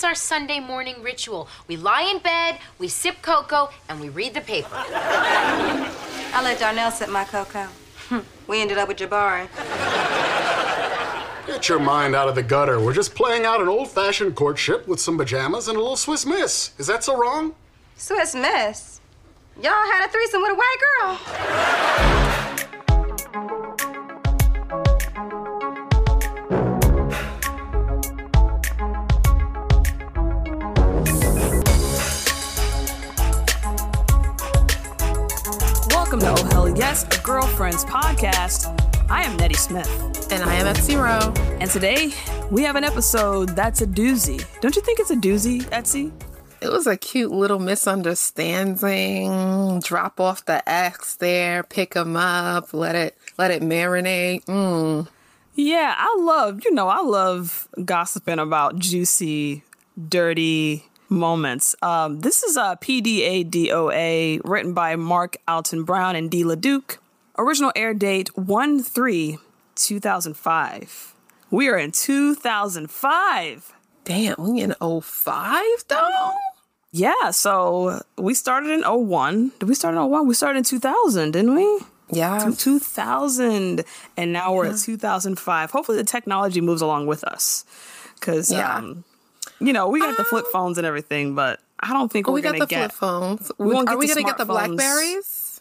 is our Sunday morning ritual. We lie in bed, we sip cocoa, and we read the paper. I let Darnell sip my cocoa. Hmm. we ended up with Jabari. Get your mind out of the gutter. We're just playing out an old fashioned courtship with some pajamas and a little Swiss miss. Is that so wrong? Swiss miss. Y'all had a threesome with a white girl. Yes, Girlfriends podcast. I am Nettie Smith. And I am Etsy Rowe. And today we have an episode that's a doozy. Don't you think it's a doozy, Etsy? It was a cute little misunderstanding. Drop off the X there, pick them up, let it let it marinate. Mm. Yeah, I love, you know, I love gossiping about juicy, dirty moments. Um, this is a PDADOA written by Mark Alton Brown and Dee LaDuke. Original air date 1 3 2005. We are in 2005. Damn, we in 05 though? Yeah, so we started in 01. Did we start in 01? We started in 2000, didn't we? Yeah. 2000. And now we're at 2005. Hopefully the technology moves along with us. Because, Yeah. um, you know, we got the flip um, phones and everything, but I don't think we're we got going the to get. flip phones. we won't Are get we gonna get the. Blackberries?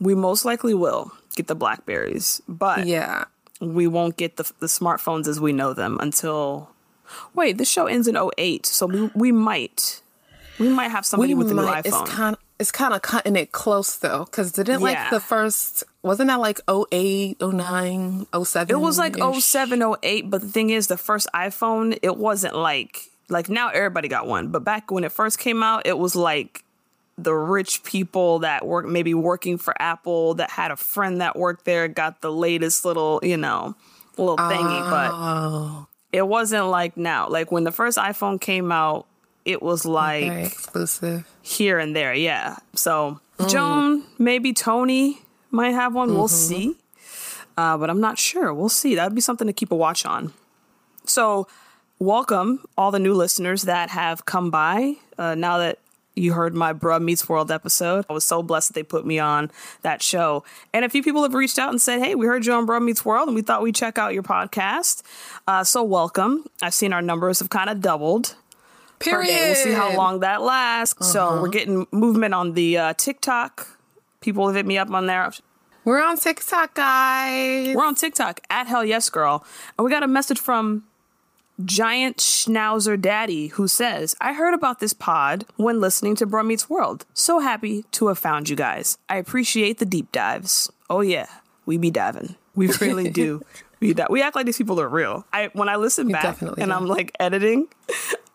We most likely will get the Blackberries, but Yeah. we won't get the, the smartphones as we know them until. Wait, the show ends in 08, so we, we might. We might have somebody with a new might- iPhone. It's kind of it's kind of cutting it close though, because didn't Yeah. like the first wasn't that like 08, 09, 07? It was like 07, 08, but the thing is, the first iPhone, it wasn't like like now everybody got one, but back when it first came out, it was like the rich people that work maybe working for Apple that had a friend that worked there got the latest little you know little thingy, but Oh, it wasn't like now. Like when the first iPhone came out, it was like exclusive. here and there, yeah. So Joan, maybe Toni might have one. We'll see, uh, but I'm not sure. We'll see. That'd be something to keep a watch on. So, welcome all the new listeners that have come by. Uh, now that you heard my Bruh Meets World episode, I was so blessed that they put me on that show. And a few people have reached out and said, "Hey, we heard you on Bruh Meets World, and we thought we'd check out your podcast." Uh, so, welcome. I've seen our numbers have kind of doubled Period. We'll see how long that lasts. So we're getting movement on the uh, TikTok. People have hit me up on there. We're on TikTok, guys. We're on TikTok at Hell Yes Girl, and we got a message from Giant Schnauzer Daddy who says, "I heard about this pod when listening to Bruh Meets World. So happy to have found you guys. I appreciate the deep dives. Oh yeah, we be diving. We really do." We, di- we act like these people are real. I when I listen back and do. I'm like editing,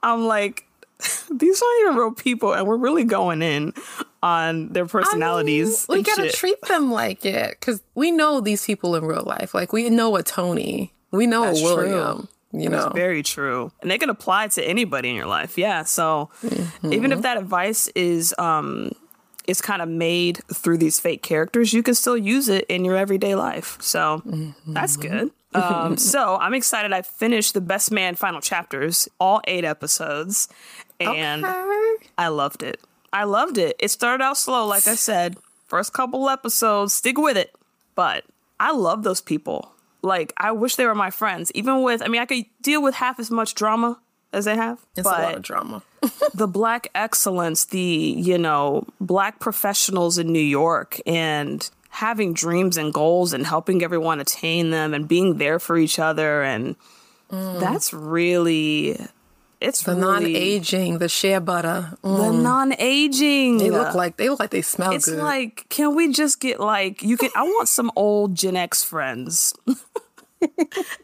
I'm like, these aren't even real people, and we're really going in on their personalities. I mean, we gotta shit. treat them like it because we know these people in real life. Like we know a Toni, we know That's a William. You know, It's very true. And they can apply to anybody in your life. Yeah. So even if that advice is um is kind of made through these fake characters, you can still use it in your everyday life. So that's good. Um, so I'm excited. I finished the Best Man final chapters, all eight episodes, and Okay. I loved it. I loved it. It started out slow, like I said. First couple episodes, stick with it. But I love those people. Like, I wish they were my friends. Even with, I mean, I could deal with half as much drama as they have. it's a lot of drama. the black excellence, the, you know, black professionals in New York and having dreams and goals and helping everyone attain them and being there for each other. And that's really, it's The really non-aging, the shea butter. Mm. the non-aging. They look like they look like they smell it's good. like, can we just get like you can? I want some old Gen X friends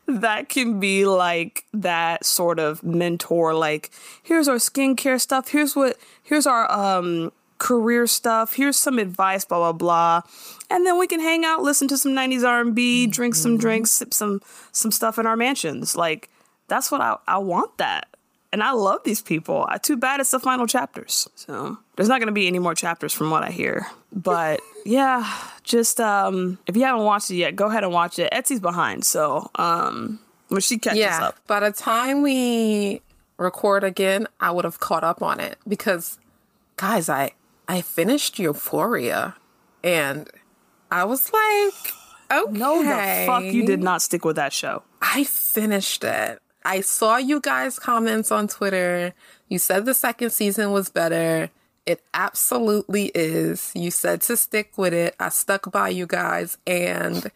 that can be like that sort of mentor. Like, here's our skincare stuff. Here's what. Here's our um career stuff. Here's some advice. Blah blah blah. And then we can hang out, listen to some '90s R&B, drink some drinks, sip some some stuff in our mansions. Like, that's what I I want. That. And I love these people. I, too bad it's the final chapters. So there's not going to be any more chapters from what I hear. But yeah, just um, if you haven't watched it yet, go ahead and watch it. Etsy's behind, so um, when she catches yeah. up, By the time we record again, I would have caught up on it because, guys, I I finished Euphoria, and I was like, okay, No, the fuck you did not stick with that show. I finished it. I saw you guys' comments on Twitter. You said the second season was better. It absolutely is. You said to stick with it. I stuck by you guys, and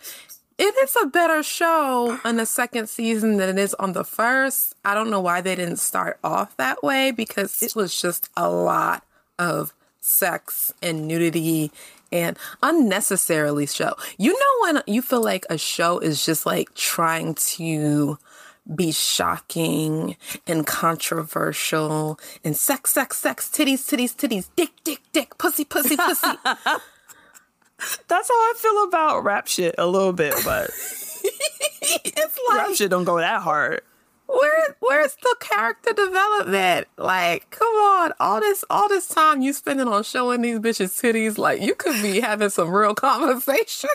it is a better show on the second season than it is on the first. I don't know why they didn't start off that way because it was just a lot of sex and nudity and unnecessarily show. You know when you feel like a show is just like trying to be shocking and controversial and sex, sex, sex, titties, titties, titties, dick, dick, dick, pussy, pussy, pussy. That's how I feel about rap shit a little bit, but it's rap shit don't go that hard. where where's the character development? Like, come on, all this all this time you spending on showing these bitches titties, like you could be having some real conversation.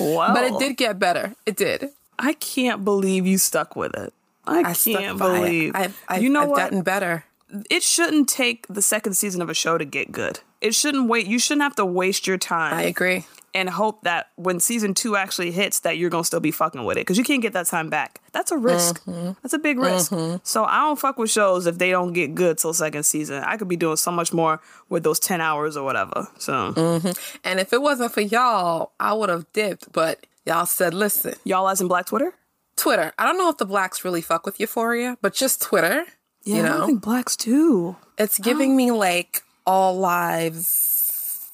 Wow. But it did get better. It did. I can't believe you stuck with it. I, I can't believe. I've, I've, you know I've what? gotten better. it shouldn't take the second season of a show to get good. It shouldn't wait. You shouldn't have to waste your time I agree. and hope that when season two actually hits, that you're gonna still be fucking with it because you can't get that time back. That's a risk. Mm-hmm. That's a big risk. So I don't fuck with shows if they don't get good till second season. I could be doing so much more with those ten hours or whatever. So Mm. And if it wasn't for y'all, I would have dipped. But y'all said, listen, y'all as in Black Twitter. Twitter. I don't know if the blacks really fuck with Euphoria, but just Twitter. Yeah, you I don't think blacks do. it's giving me like all lives.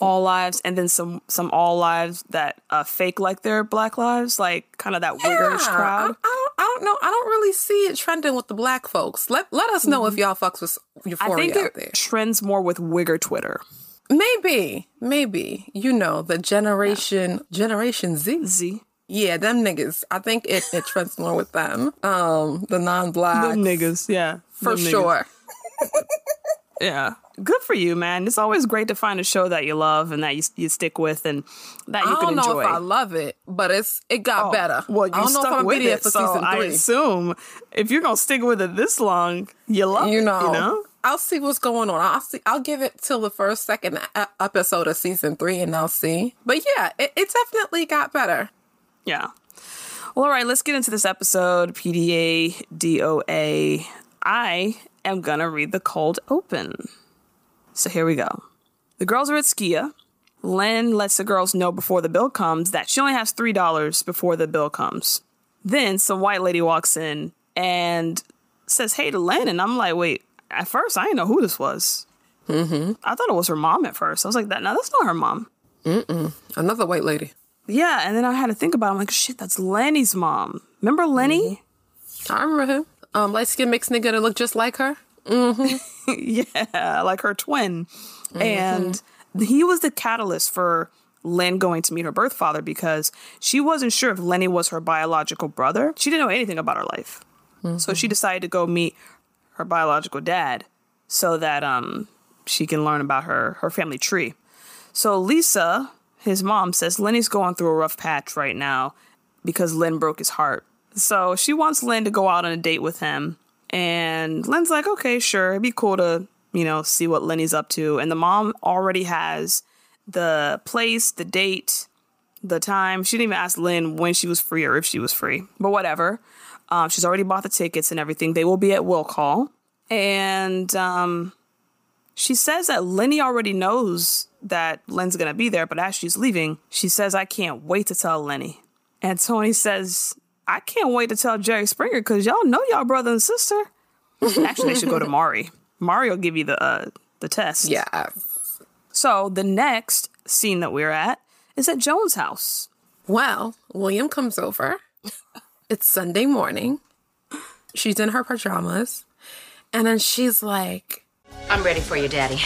all lives and then some some all lives that uh fake like they're black lives like kind of that wiggerish Yeah, crowd I, I don't. I don't know. I don't really see it trending with the black folks. Let Let us know if y'all fucks with i Euphoria think out it there. trends more with wigger twitter Maybe, maybe you know the generation Generation Z. z Yeah, them niggas. I think it, it trends more with them. Um, the non-black niggas yeah for Them sure. yeah good for you man it's always great to find a show that you love and that you, you stick with and that you I can don't know enjoy if I love it, but it's it got better. well you I don't know if I'm with it for so season i assume if you're gonna stick with it this long you love you it you know I'll see what's going on. I'll see. I'll give it till the first, second episode of season three, and I'll see. But yeah, it, it definitely got better. Yeah. Well, all right, let's get into this episode. PDA, DOA. I am to read the cold open. So here we go. The girls are at Skia. Len lets the girls know before the bill comes that she only has $3 before the bill comes. Then some white lady walks in and says, Hey to Len. And I'm like, Wait, at first, I didn't know who this was. Mm-hmm. I thought it was her mom at first. I was like, that No, that's not her mom. Another white lady. Yeah, and then I had to think about it. I'm like, shit, that's Lenny's mom. Remember Lenny? I remember him. Um, light skin mixed nigga that look just like her. yeah, like her twin. And he was the catalyst for Len going to meet her birth father because she wasn't sure if Lenny was her biological brother. She didn't know anything about her life. So she decided to go meet her biological dad so that um she can learn about her her family tree. So Lisa, his mom, says Lenny's going through a rough patch right now because Lynn broke his heart. So she wants Lynn to go out on a date with him. And Lynn's like, okay, sure. It'd be cool to, you know, see what Lenny's up to. And the mom already has the place, the date, the time. She didn't even ask Lynn when she was free or if she was free, but whatever. Um, she's already bought the tickets and everything. They will be at Will Call. And um, she says that Lenny already knows that Len's gonna be there, but as she's leaving, she says, I can't wait to tell Lenny. And Toni says, I can't wait to tell Jerry Springer because y'all know y'all brother and sister. Actually, they should go to Maury. Maury will give you the uh, the test. Yeah. So the next scene that we're at is at Joan's house. Well, William comes over. It's Sunday morning. She's in her pajamas. And then she's like, I'm ready for you, Daddy.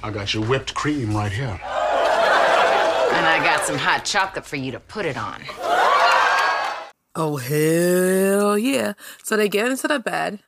I got your whipped cream right here. And I got some hot chocolate for you to put it on. Oh, hell yeah. So they get into the bed,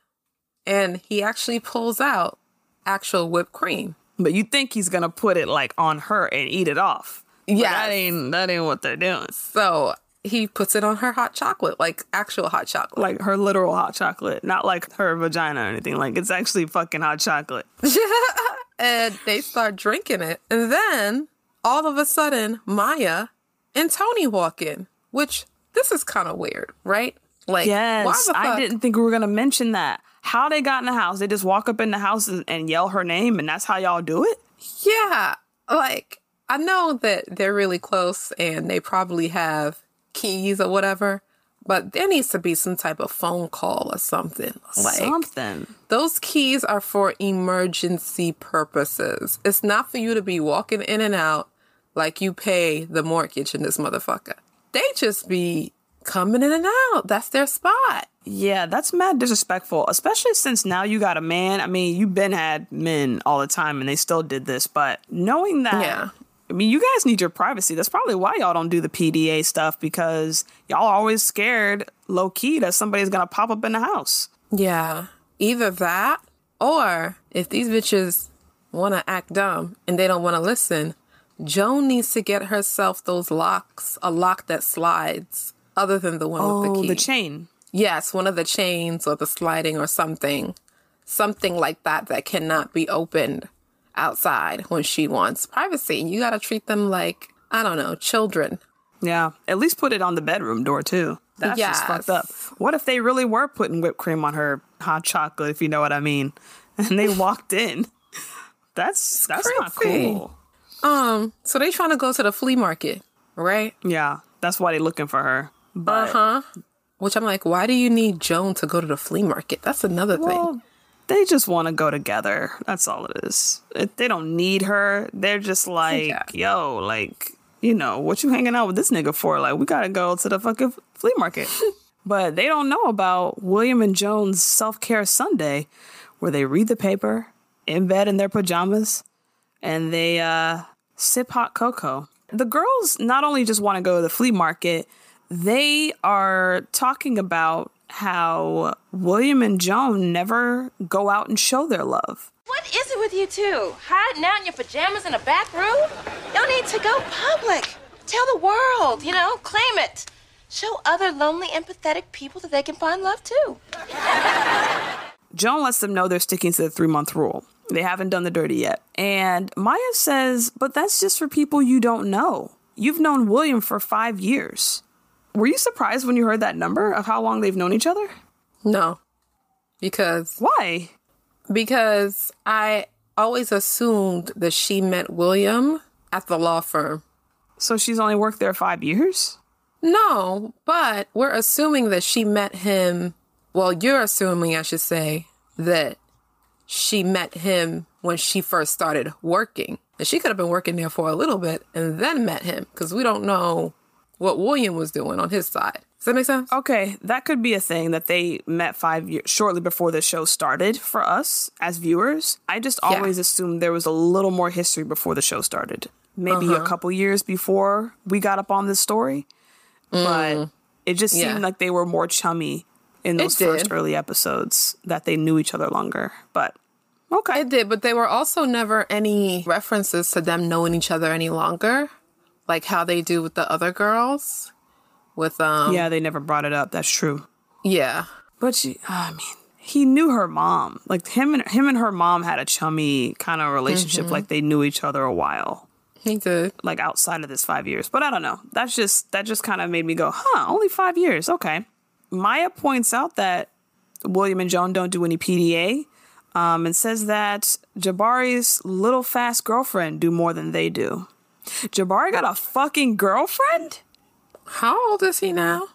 and he actually pulls out actual whipped cream. But you think he's gonna put it like on her and eat it off. Yeah, that ain't that ain't what they're doing. So he puts it on her hot chocolate, like actual hot chocolate. Like her literal hot chocolate, not like her vagina or anything. Like it's actually fucking hot chocolate. and they start drinking it. And then all of a sudden, Maya and Toni walk in, which this is kind of weird, right? Like, why Yes? I didn't think we were gonna mention that. How they got in the house? They just walk up in the house and, and yell her name, and that's how y'all do it. Yeah, like I know that they're really close and they probably have keys or whatever, but there needs to be some type of phone call or something. Like Something. those keys are for emergency purposes. It's not for you to be walking in and out like you pay the mortgage in this motherfucker. They just be coming in and out. That's their spot. Yeah, that's mad disrespectful, especially since now you got a man. I mean, you've been had men all the time and they still did this, but knowing that, Yeah. I mean, you guys need your privacy. That's probably why y'all don't do the PDA stuff because y'all are always scared, low key, that somebody's gonna pop up in the house. Yeah. Either that or if these bitches want to act dumb and they don't want to listen, Joan needs to get herself those locks, a lock that slides other than the one with the Oh, key. the chain. Yes, one of the chains or the sliding or something. Something like that that cannot be opened outside when she wants privacy. You got to treat them like, I don't know, children. Yeah, at least put it on the bedroom door too. That's just fucked up. What if they really were putting whipped cream on her hot chocolate, if you know what I mean, and they walked in? That's that's not cool. Um, so they trying to go to the flea market, right? Yeah, that's why they looking for her. But Uh huh. Which I'm like, why do you need Joan to go to the flea market? That's another thing. They just want to go together. That's all it is. They don't need her. They're just like, Yeah. yo, like you know, what you hanging out with this nigga for? Like, we gotta go to the fucking flea market. but they don't know about William and Joan's self care Sunday, where they read the paper in bed in their pajamas and they uh, sip hot cocoa. The girls not only just want to go to the flea market, they are talking about how William and Joan never go out and show their love. What is it with you two? Hiding out in your pajamas in a back room? You need to go public. Tell the world, you know, claim it. Show other lonely, empathetic people that they can find love too. Joan lets them know they're sticking to the three month rule. They haven't done the dirty yet. And Maya says, but that's just for people you don't know. You've known William for five years. Were you surprised when you heard that number of how long they've known each other? No. Because Why? because I always assumed that she met William at the law firm. So she's only worked there five years? No, but we're assuming that she met him. Well, you're assuming, I should say, that she met him when she first started working. And she could have been working there for a little bit and then met him because we don't know what William was doing on his side. Does that make sense? Okay, that could be a thing that they met five years shortly before the show started for us as viewers. I just Yeah. always assumed there was a little more history before the show started. Maybe Uh-huh. a couple years before we got up on this story. But it just seemed Mm. Yeah. like they were more chummy in those first early episodes, that they knew each other longer. But okay. It did, but there were also never any references to them knowing each other any longer, like how they do with the other girls. With um, yeah, they never brought it up. That's true. yeah, But she, I mean, he knew her mom. Like him and him and her mom had a chummy kind of relationship. Mm-hmm. Like they knew each other a while. he did. like outside of this five years. But I don't know. That's just that just kind of made me go, huh? Only five years. Okay. Maya points out that William and Joan don't do any PDA, um, and says that Jabari's little fast girlfriend do more than they do. Jabari got a fucking girlfriend. How old is he now? Been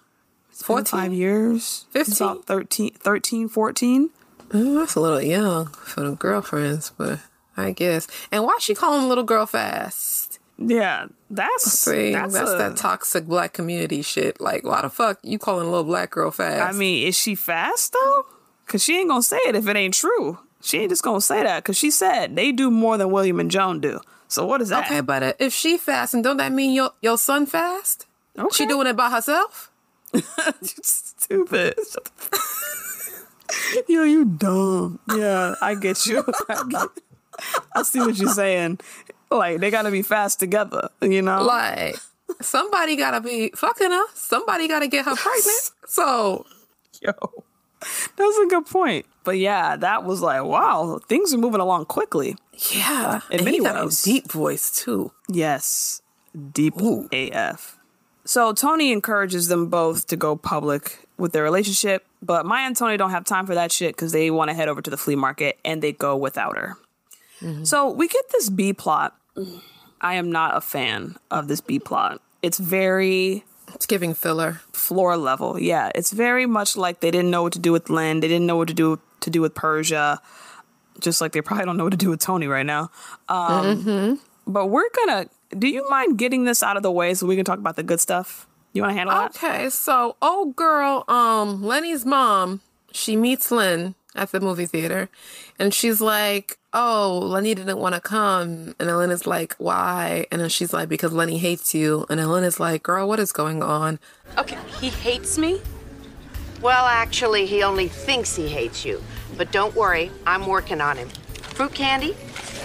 Five 14? years. He's 15? About 13, 13, 14. Mm, that's a little young for the girlfriends, but I guess. And why she call him little girl fast? Yeah, that's See, that's, that's, a- that toxic black community shit. Like, why the fuck you calling a little black girl fast? I mean, is she fast though? Cause she ain't gonna say it if it ain't true. She ain't just gonna say that because she said they do more than William and Joan do. So what is that? okay, but uh, if she fast, and don't that mean your your son fast? Okay. She doing it by herself? You stupid. Shut the fuck- Yo, you dumb. Yeah, I get you. I, get- I see what you're saying. Like they gotta be fast together, you know. Like, somebody gotta be fucking her. Somebody gotta get her pregnant. So Yo, that's a good point. But yeah, that was like, wow, things are moving along quickly. Yeah, In and many ways. deep voice too. Yes, deep AF. So Toni encourages them both to go public with their relationship, but Maya and Toni don't have time for that shit because they want to head over to the flea market and they go without her. Mm-hmm. So we get this B plot. I am not a fan of this B plot. It's very It's giving filler. floor level. Yeah, it's very much like they didn't know what to do with Lynn. They didn't know what to do to do with Persia. Just like they probably don't know what to do with Toni right now. Um, But we're gonna. Do you mind getting this out of the way so we can talk about the good stuff? You want to handle that? Okay, so old girl, um, Lenny's mom, she meets Lynn at the movie theater, and she's like, "Oh, Lenny didn't want to come," and then Lynn is like, "Why?" And then she's like, "Because Lenny hates you," and then Lynn is like, "Girl, what is going on?" Okay, he hates me? Well, actually, he only thinks he hates you. But don't worry, I'm working on him. Fruit candy?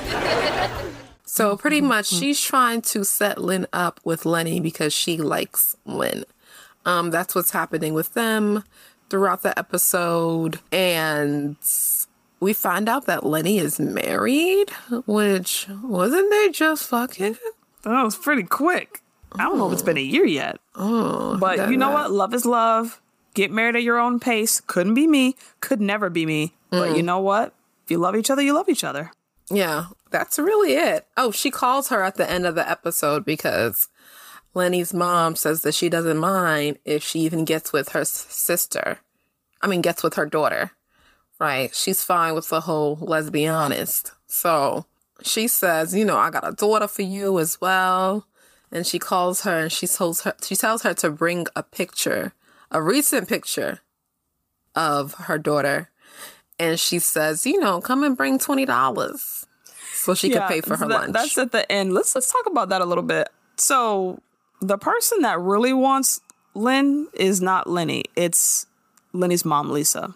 So pretty much, she's trying to set Lynn up with Lenny because she likes Lynn. Um, that's what's happening with them throughout the episode, and we find out that Lenny is married, which wasn't they just fucking? That was pretty quick. I don't know if it's been a year yet. Oh, But you know what? Love is love. Get married at your own pace. Couldn't be me. Could never be me. But mm. you know what? If you love each other, you love each other. Yeah, that's really it. Oh, she calls her at the end of the episode because Lenny's mom says that she doesn't mind if she even gets with her sister. I mean, gets with her daughter, right? She's fine with the whole let's be honest. So she says, you know, I got a daughter for you as well. And she calls her and she tells her she tells her to bring a picture, a recent picture of her daughter. And she says, you know, come and bring twenty dollars so she can pay for her that- lunch. That's at the end. Let's let's talk about that a little bit. So the person that really wants Lynn is not Lenny. It's Lenny's mom, Lisa,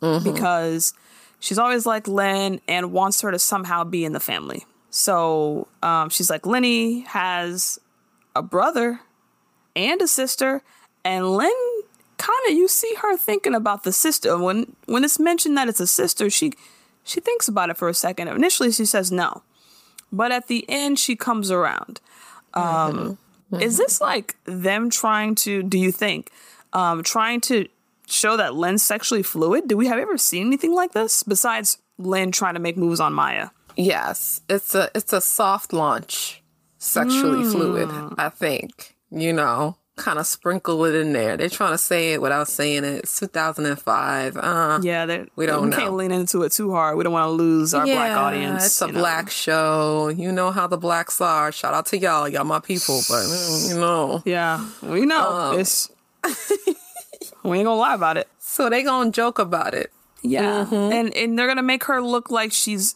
because she's always liked Lynn and wants her to somehow be in the family. So um, she's like, Lenny has a brother and a sister, and Lynn kind of you see her thinking about the sister when when it's mentioned that it's a sister. She she thinks about it for a second. Initially, she says no, but at the end, she comes around. Um, Is this like them trying to? Do you think um, trying to show that Lynn's sexually fluid? Do we have ever seen anything like this besides Lynn trying to make moves on Maya? Yes, it's a it's a soft launch, sexually fluid. I think you know, kind of sprinkle it in there. They're trying to say it without saying it. It's 2005. Uh, Yeah, they We don't we know. can't lean into it too hard. We don't want to lose our black audience. It's a you know. black show. You know how the blacks are. Shout out to y'all. Y'all my people. But mm, you know, Yeah, we know Um, it's. we ain't gonna lie about it. so they gonna joke about it. Yeah, Mm-hmm. and and they're gonna make her look like she's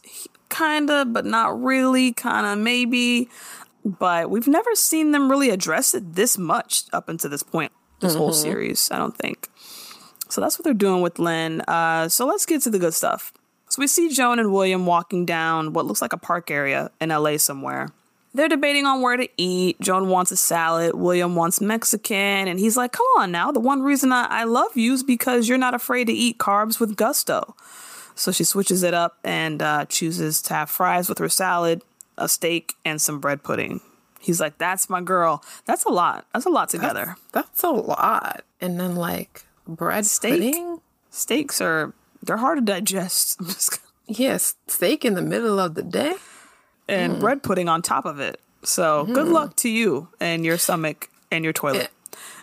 kinda, but not really, kinda, maybe. But we've never seen them really address it this much up until this point. This whole Mm-hmm. series, I don't think. So that's what they're doing with Lynn. Uh, so let's get to the good stuff. So we see Joan and William walking down what looks like a park area in LA somewhere. They're debating on where to eat. Joan wants a salad. William wants Mexican. And he's like, come on now. The one reason I, I love you is because you're not afraid to eat carbs with gusto. So she switches it up and uh, chooses to have fries with her salad, a steak, and some bread pudding. He's like, that's my girl. That's a lot. That's a lot together. That's a lot. And then like bread Steak? pudding. Steaks are, they're hard to digest. Yes, steak in the middle of the day. and mm. bread pudding on top of it. So good mm. luck to you and your stomach and your toilet.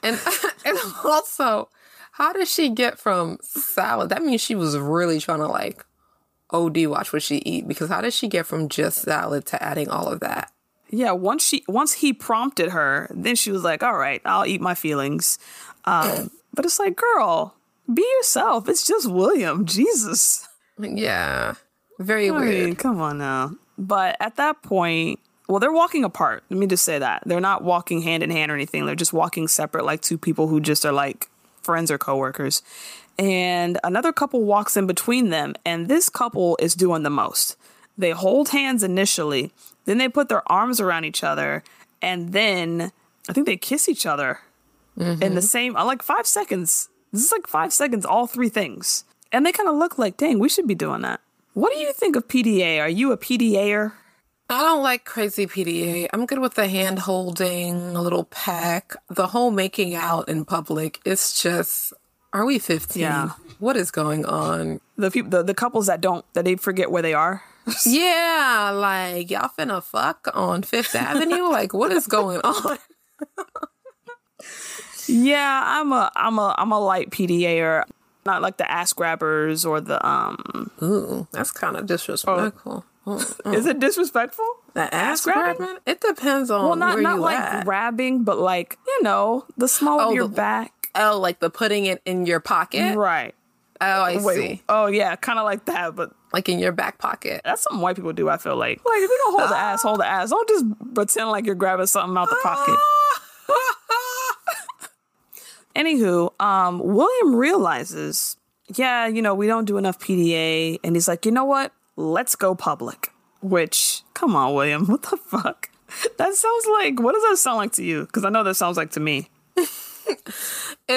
And and also, how did she get from salad? That means she was really trying to like OD watch what she eat because how did she get from just salad to adding all of that? Yeah, once she once he prompted her, then she was like, "All right, I'll eat my feelings." Um, but it's like, girl, be yourself. It's just William. Jesus. Yeah, very I weird. mean, come on now. But at that point, well, they're walking apart. Let me just say that they're not walking hand in hand or anything. They're just walking separate, like two people who just are like friends or coworkers. And another couple walks in between them, and this couple is doing the most. They hold hands initially, then they put their arms around each other, and then I think they kiss each other in the same uh, like five seconds. This is like five seconds, all three things. And they kind of look like, dang, we should be doing that. What do you think of PDA? Are you a PDAer? I don't like crazy PDA. I'm good with the hand holding, a little peck. The whole making out in public. It's just, are we 15? Yeah. What is going on? The people, the, the couples that don't, that they forget where they are. Yeah, like y'all finna fuck on Fifth Avenue. Like, what is going on? Yeah, I'm a, I'm a, I'm a light PDAer. Not like the ass grabbers or the um. Ooh, that's kind of disrespectful. Is it disrespectful? The ass grabbing? grabbing? It depends on Well, not not like at. grabbing, but like you know, the small Oh, of your the- back. Oh, like the putting it in your pocket. Right. Oh, I Wait. see. Oh yeah, kind of like that, but Like in your back pocket. that's something white people do. I feel like, like if you don't hold the ass, hold the ass. Don't just pretend like you're grabbing something out the pocket. Anywho, um, William realizes, yeah, you know, we don't do enough PDA, and he's like, you know what? Let's go public. Which, come on, William, what the fuck? That sounds like. What does that sound like to you? Because I know that sounds like to me.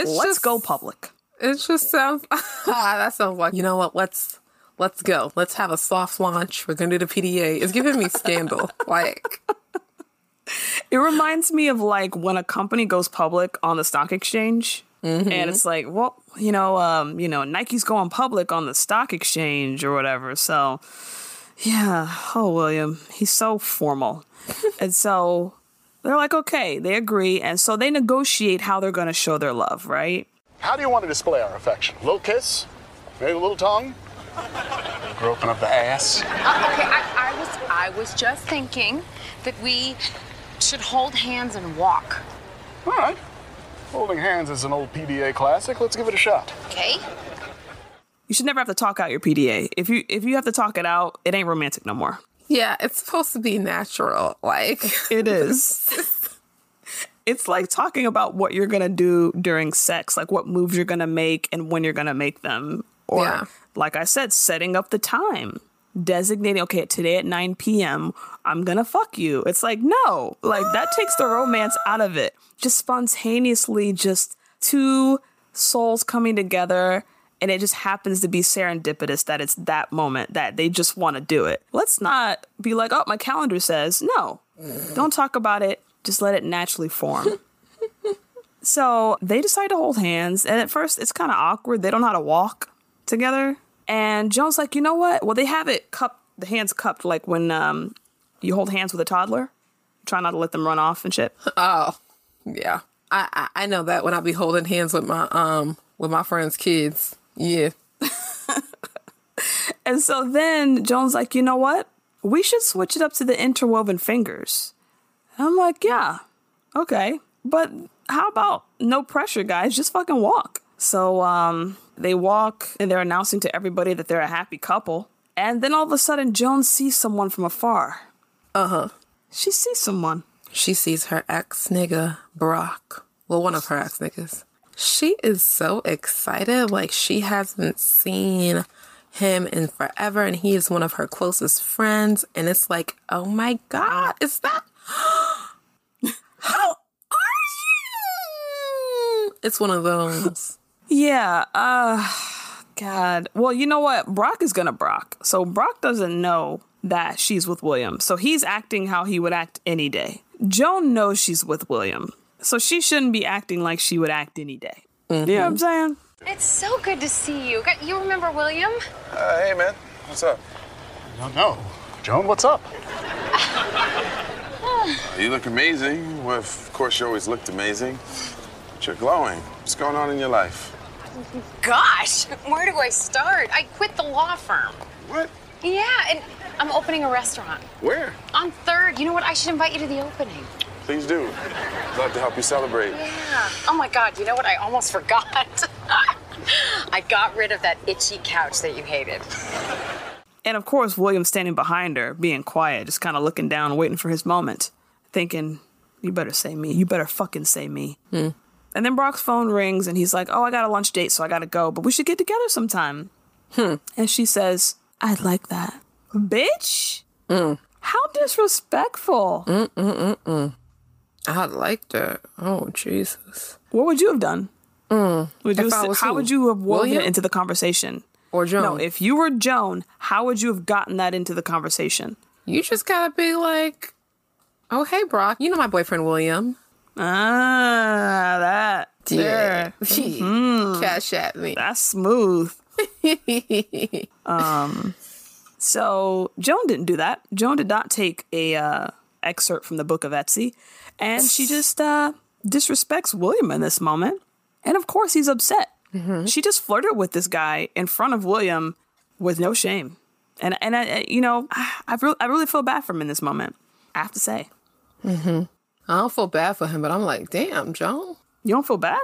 It's Let's just, go public. It just sounds. that sounds like you know what? Let's let's go. Let's have a soft launch. We're gonna do the PDA. It's giving me scandal. like It reminds me of like when a company goes public on the stock exchange. And it's like, well, you know, um, you know, Nike's going public on the stock exchange or whatever. So, yeah. Oh, William, he's so formal. and so they're like, okay, they agree. And so they negotiate how they're going to show their love, right? How do you want to display our affection? A little kiss? Maybe a little tongue? Groping up the ass? Uh, okay, I, I was I was just thinking that we should hold hands and walk. All right. Holding hands is an old PDA classic. Let's give it a shot. Okay? You should never have to talk out your PDA. If you if you have to talk it out, it ain't romantic no more. Yeah, it's supposed to be natural. Like It is. it's like talking about what you're gonna do during sex, like what moves you're gonna make and when you're gonna make them. Or, Yeah. like I said, setting up the time, designating, okay, today at 9 p.m., I'm gonna fuck you. It's like, no, like that takes the romance out of it. Just spontaneously, just two souls coming together. And it just happens to be serendipitous that it's that moment that they just want to do it. Let's not be like, oh, my calendar says. No, don't talk about it. Just let it naturally form. so they decide to hold hands. And at first, it's kind of awkward. They don't know how to walk together. And Joan's like, you know what? Well, they have it cupped, the hands cupped, like when um, you hold hands with a toddler. Try not to let them run off and shit. oh yeah, I, I I know that when I be holding hands with my um with my friends' kids. Yeah, And so then Joan's like, you know what? We should switch it up to the interwoven fingers. And I'm like, yeah, okay. But how about no pressure, guys? Just fucking walk. So um, they walk and they're announcing to everybody that they're a happy couple. And then all of a sudden, Joan sees someone from afar. uh huh. She sees someone. She sees her ex nigga Brock. Well, one of her ex niggas. She is so excited, like she hasn't seen him in forever, and he is one of her closest friends. And it's like, oh my god, is that? How are you? It's one of those. Yeah, uh God. Well, you know what? Brock is gonna Brock. So Brock doesn't know that she's with William. So he's acting how he would act any day. Joan knows she's with William. So she shouldn't be acting like she would act any day. You know what I'm saying? It's so good to see you. You remember William? Uh, hey, man. What's up? No, no. Joan, what's up? You look amazing. Well, of course, you always looked amazing. But you're glowing. What's going on in your life? Gosh, where do I start? I quit the law firm. What? Yeah, and I'm opening a restaurant Where? on third. You know what? I should invite you to the opening. Please do. Love to help you celebrate. Yeah. Oh my God, you know what? I almost forgot. I got rid of that itchy couch that you hated. And of course, William's standing behind her, being quiet, just kind of looking down, waiting for his moment, thinking, You better say me. You better fucking say me. Hmm. And then Brock's phone rings and he's like, Oh, I got a lunch date, so I gotta go, but we should get together sometime. Hmm. And she says, I'd like that. Bitch? Mm. How disrespectful. Mm, mm, I liked it. Oh Jesus. What would you have done? Would you have- how who? would you have woven William? it into the conversation? Or Joan. No, if you were Joan, how would you have gotten that into the conversation? You just gotta be like, oh hey Brock, you know my boyfriend William. Ah, that. Yeah. Mhm. Cash at me. That's smooth. um, so Joan didn't do that. Joan did not take a uh, excerpt from the book of Etsy, and she just uh, disrespects William in this moment. And of course, he's upset. She just flirted with this guy in front of William with no shame. And and I, you know, I really, I really feel bad for him in this moment. I have to say, Mm-hmm. I don't feel bad for him, but I'm like, damn, Joan. you don't feel bad.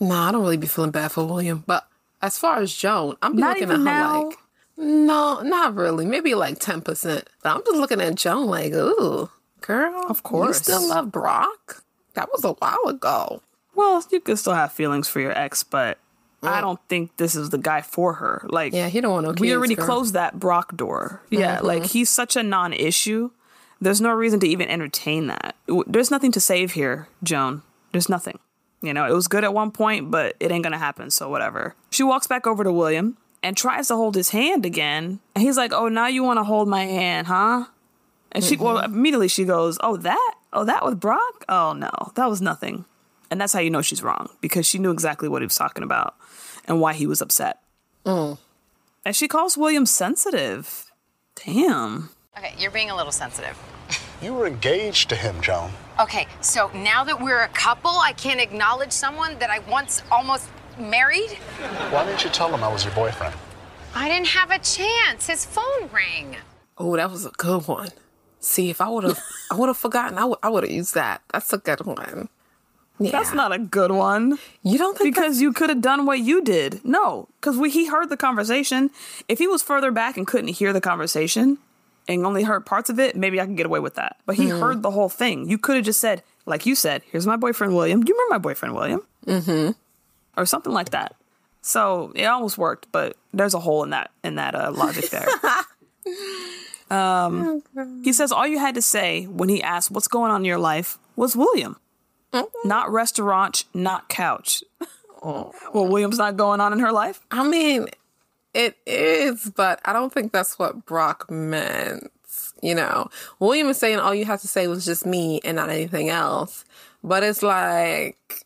Nah, I don't really be feeling bad for William. But as far as Joan, I'm Not looking at her now? like, no, not really. Maybe like ten percent. But I'm just looking at Joan like, ooh, girl, Of course. you still love Brock. That was a while ago. Well, you could still have feelings for your ex, but I don't think this is the guy for her. Like, Yeah, he don't want no we already girl. closed that Brock door. Yeah, Mhm. like he's such a non-issue. There's no reason to even entertain that. There's nothing to save here, Joan. There's nothing. You know, it was good at one point, but it ain't gonna happen. So whatever. She walks back over to William and tries to hold his hand again, and he's like, "Oh, now you want to hold my hand, huh?" And she, well, mm-hmm. immediately she goes, "Oh, that? Oh, that with Brock? Oh no, that was nothing." And that's how you know she's wrong because she knew exactly what he was talking about and why he was upset. Mm. And she calls William sensitive. Damn. Okay, you're being a little sensitive. You were engaged to him, Joan. Okay, so now that we're a couple, I can't acknowledge someone that I once almost married? Why didn't you tell him I was your boyfriend? I didn't have a chance. His phone rang. Oh, that was a good one. See, if I would have, I would have forgotten. I would, I would have used that. That's a good one. That's not a good one. You don't think because you could have done what you did. No, because he heard the conversation. If he was further back and couldn't hear the conversation and only heard parts of it, maybe I could get away with that. But he Mhm. heard the whole thing. You could have just said, like you said, "Here's my boyfriend William." Do you remember my boyfriend William? Mm-hmm. Or something like that. So it almost worked, but there's a hole in that in that uh, logic there. um, he says all you had to say when he asked what's going on in your life was William, not restaurant, not couch. Well, William's not going on in her life. I mean, it is, but I don't think that's what Brock meant. You know, William is saying all you have to say was just me and not anything else. But it's like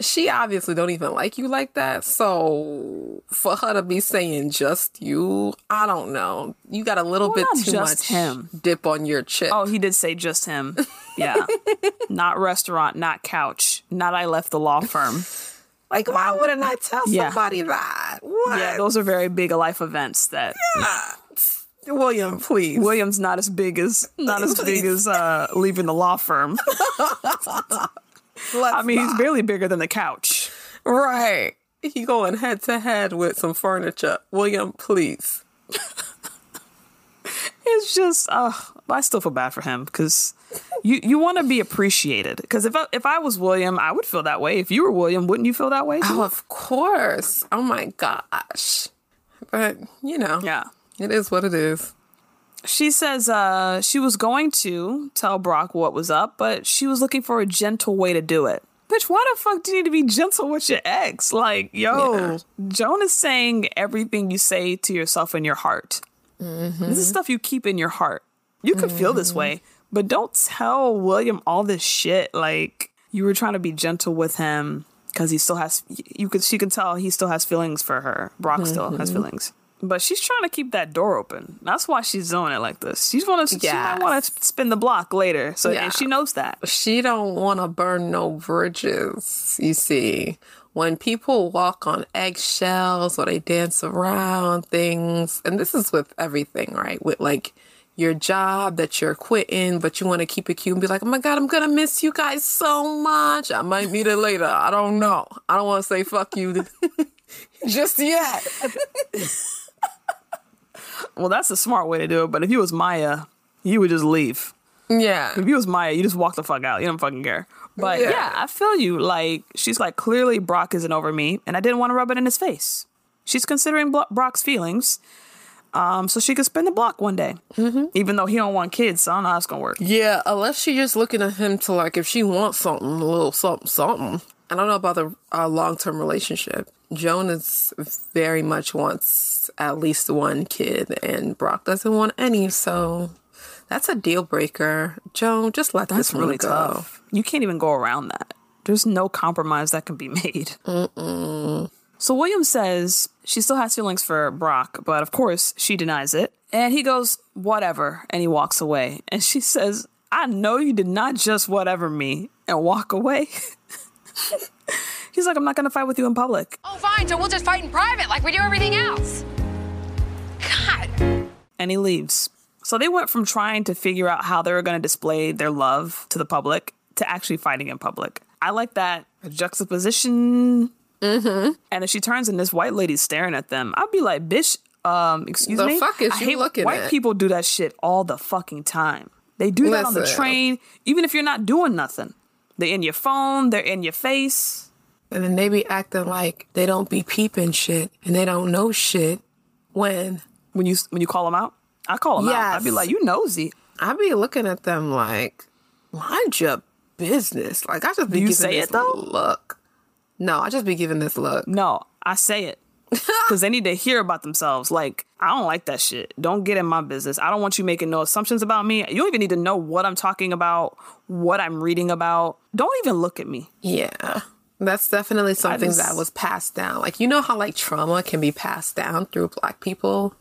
she obviously don't even like you like that. So for her to be saying just you, I don't know. You got a little Well, bit too just much him. dip on your chip. Oh, he did say just him. Yeah. not restaurant, not couch, not I left the law firm. Like, why wouldn't I tell Yeah. somebody that? What? Yeah, those are very big life events that Yeah. William, please. William's not as big as not as big as uh leaving the law firm. I mean, he's barely bigger than the couch. Right. He going head to head with some furniture. William, please. It's just, uh, I still feel bad for him because you you want to be appreciated. Because if I, if I was William, I would feel that way. If you were William, wouldn't you feel that way? Oh, of course. Oh my gosh. But, you know. Yeah. It is what it is. She says uh, she was going to tell Brock what was up, but she was looking for a gentle way to do it. Bitch, why the fuck do you need to be gentle with your ex? Like, yo, Yeah. Joan is saying everything you say to yourself in your heart. This is stuff you keep in your heart. You could feel this way, but don't tell William all this shit. Like, you were trying to be gentle with him because he still has, you could, she could tell he still has feelings for her. Brock still has Mhm. feelings. But she's trying to keep that door open. That's why she's doing it like this. She's want to. She Yes. might want to spin the block later. So Yeah. and she knows that. She don't want to burn no bridges, you see. When people walk on eggshells or they dance around things, and this is with everything, right? With like your job that you're quitting, but you want to keep it cute and be like, oh my God, I'm going to miss you guys so much. I might need it later. I don't know. I don't want to say fuck you just yet. Well, that's a smart way to do it. But if you was Maya, you would just leave. Yeah. If you was Maya, you just walk the fuck out. You don't fucking care. But Yeah. yeah. I feel you. Like she's like, clearly Brock isn't over me, and I didn't want to rub it in his face. She's considering Bro- Brock's feelings. um, so she could spin the block one day. Mm-hmm. Even though he don't want kids, so I don't know how it's gonna work. Yeah, unless she just looking at him to like if she wants something, a little something, something. I don't know about the uh, long term relationship. Joan is very much wants at least one kid, and Brock doesn't want any. So that's a deal breaker. Joan, just let That's this really go. tough. You can't even go around that. There's no compromise that can be made. Mm-mm. So William says she still has feelings for Brock, but of course she denies it. And he goes, whatever. And he walks away. And she says, I know you did not just whatever me and walk away. He's like, I'm not going to fight with you in public. Oh, fine. So we'll just fight in private like we do everything else. God. And he leaves. So they went from trying to figure out how they were going to display their love to the public to actually fighting in public. I like that juxtaposition. Mm-hmm. And if she turns and this white lady's staring at them, I'd be like, bitch, um, excuse The me. fuck is I you hate looking white at? people do that shit all the fucking time. They do that on the train, even if you're not doing nothing. They're in your phone, they're in your face. And then they be acting like they don't be peeping shit and they don't know shit when when you when you call them out. I call them out. I'd be like, you nosy. I be looking at them like, mind your business. Like I just be Do you giving say this it, though? look. No, I just be giving this look. No, I say it. Because they need to hear about themselves. Like, I don't like that shit. Don't get in my business. I don't want you making no assumptions about me. You don't even need to know what I'm talking about, what I'm reading about. Don't even look at me. Yeah. That's definitely something just- that was passed down. Like you know how like trauma can be passed down through black people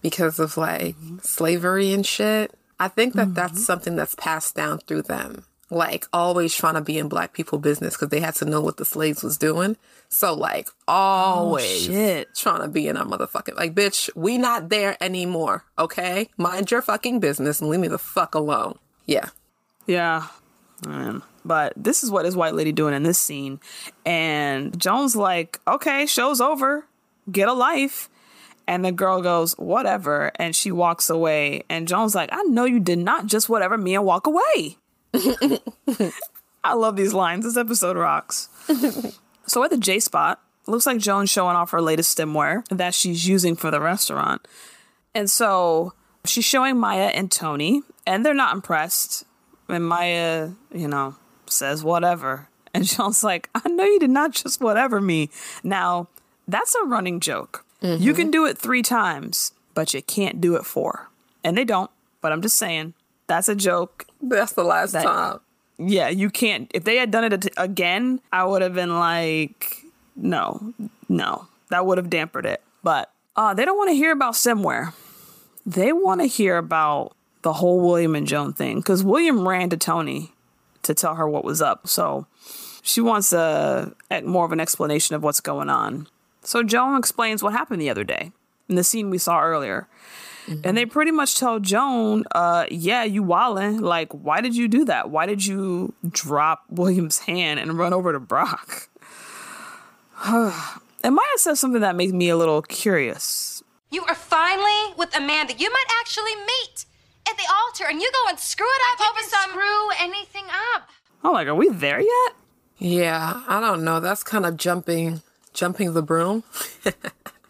because of like mm-hmm. slavery and shit. I think that that's mm-hmm. something that's passed down through them. Like always trying to be in black people business because they had to know what the slaves was doing. So like oh, always shit. trying to be in our motherfucking like bitch, we not there anymore. Okay, mind your fucking business and leave me the fuck alone. Yeah. Yeah. Man. But this is what this white lady doing in this scene. And Joan's like, okay, show's over. Get a life. And the girl goes, whatever. And she walks away. And Joan's like, I know you did not just whatever me and walk away. I love these lines. This episode rocks. so at the J spot, looks like Joan's showing off her latest stemware that she's using for the restaurant. And so she's showing Maya and Toni, and they're not impressed. And Maya, you know, says whatever. And Joan's like, I know you did not just whatever me. Now, that's a running joke. You can do it three times, but you can't do it four. And they don't, but I'm just saying, that's a joke. That's the last That- time. Yeah, you can't. If they had done it again, I would have been like, no, no. That would have dampened it. But uh, they don't want to hear about stemware. They want to hear about the whole William and Joan thing because William ran to Toni to tell her what was up. So she wants a, a more of an explanation of what's going on. So Joan explains what happened the other day in the scene we saw earlier. And they pretty much tell Joan, uh, yeah, you wildin'. Like, why did you do that? Why did you drop William's hand and run over to Brock? and Maya says something that makes me a little curious. You are finally with a man that you might actually meet at the altar, and you go and screw it up over some. Screw anything up. I'm like, are we there yet? Yeah, I don't know. That's kind of jumping, jumping the broom.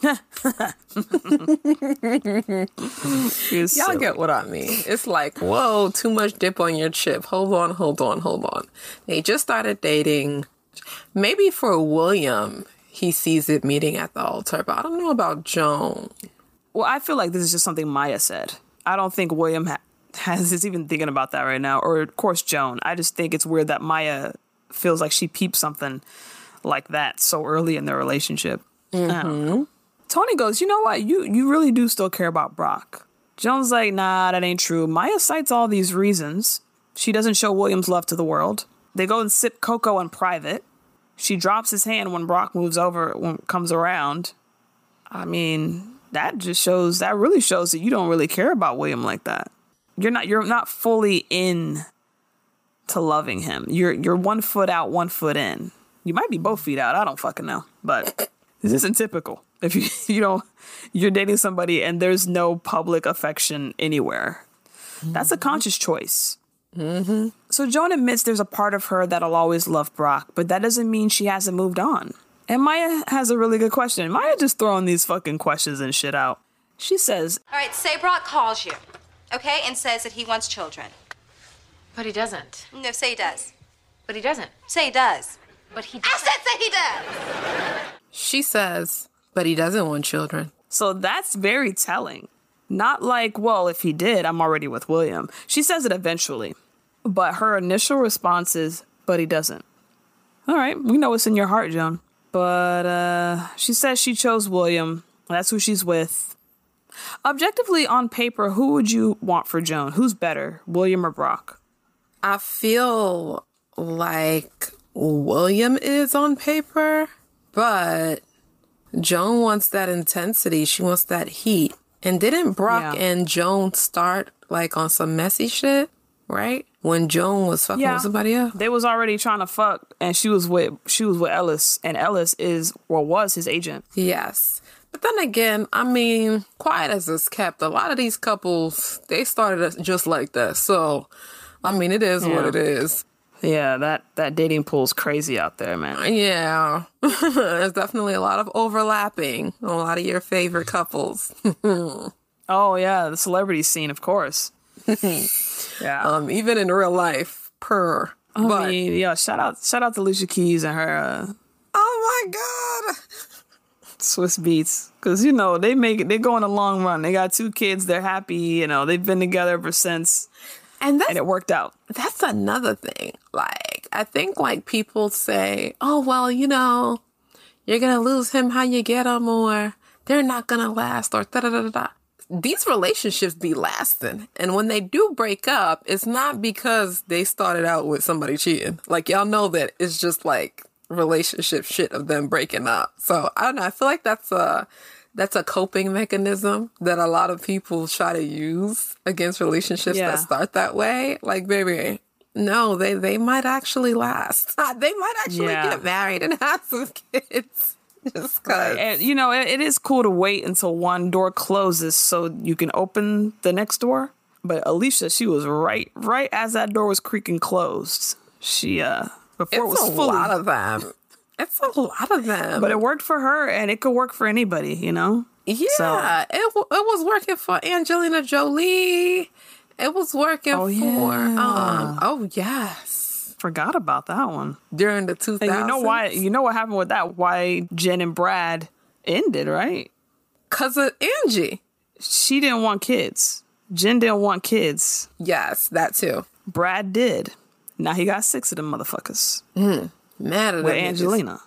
Y'all silly. get what I mean. It's like, whoa, too much dip on your chip. Hold on, hold on, hold on. They just started dating. Maybe for William, he sees it meeting at the altar, but I don't know about Joan. Well, I feel like this is just something Maya said. I don't think William ha- has is even thinking about that right now, or of course Joan. I just think it's weird that Maya feels like she peeped something like that so early in their relationship. Don't. Mm-hmm. Toni goes, you know what? You you really do still care about Brock. Joan's like, nah, that ain't true. Maya cites all these reasons. She doesn't show William's love to the world. They go and sip cocoa in private. She drops his hand when Brock moves over, when comes around. I mean, that just shows that really shows that you don't really care about William like that. You're not you're not fully in to loving him. You're you're one foot out, one foot in. You might be both feet out. I don't fucking know. But this isn't typical. If you you know you're dating somebody and there's no public affection anywhere, that's a conscious choice. Mm-hmm. So Joan admits there's a part of her that'll always love Brock, but that doesn't mean she hasn't moved on. And Maya has a really good question. Maya just throwing these fucking questions and shit out. She says, All right, say Brock calls you, okay, and says that he wants children. But he doesn't. No, say he does. But he doesn't. Say he does. But he does. I said say he does. She says, but he doesn't want children. So that's very telling. Not like, well, if he did, I'm already with William. She says it eventually. But her initial response is, but he doesn't. All right, we know what's in your heart, Joan. But uh she says she chose William. That's who she's with. Objectively, on paper, who would you want for Joan? Who's better, William or Brock? I feel like William is on paper, but Joan wants that intensity. She wants that heat. And didn't Brock Yeah. and Joan start like on some messy shit, right? When Joan was fucking with somebody else. They was already trying to fuck, and she was with she was with Ellis, and Ellis is or was his agent. Yes. But then again, I mean, quiet as it's kept, a lot of these couples, they started just like that. So, I mean, it is what it is. Yeah, that that dating pool's crazy out there, man. Uh, yeah. There's definitely a lot of overlapping a lot of your favorite couples. Oh yeah, the celebrity scene, of course. Yeah. um, even in real life, per. I but, mean, yeah, shout out shout out to Alicia Keys and her uh, oh my God. Swizz Beatz. Cause you know, they make it they go on a long run. They got two kids, they're happy, you know, they've been together ever since. And that's and it worked out. that's another thing. Like, I think like people say, oh, well, you know, you're going to lose him how you get him, or they're not going to last, or da da da da da. These relationships be lasting. And when they do break up, it's not because they started out with somebody cheating. Like, y'all know that it's just like relationship shit of them breaking up. So I don't know. I feel like that's a, that's a coping mechanism that a lot of people try to use against relationships Yeah. that start that way. Like, baby, no, they they might actually last. They might actually Yeah. get married and have some kids. Just cause. And you know, it, it is cool to wait until one door closes so you can open the next door. But Alicia, she was right right as that door was creaking closed. She uh before it was a fully lot of them. It's a lot of them. But it worked for her and it could work for anybody, you know? yeah, So- it w- it was working for Angelina Jolie. It was working Oh, for yeah. um. Oh yes, Forgot about that one. during the two And you know why you know what happened with that? Why Jen and Brad ended, right? Cause of Angie. She didn't want kids. Jen didn't want kids. Yes, that too. Brad did. Now he got six of them motherfuckers mm, Mad at with. Angelina.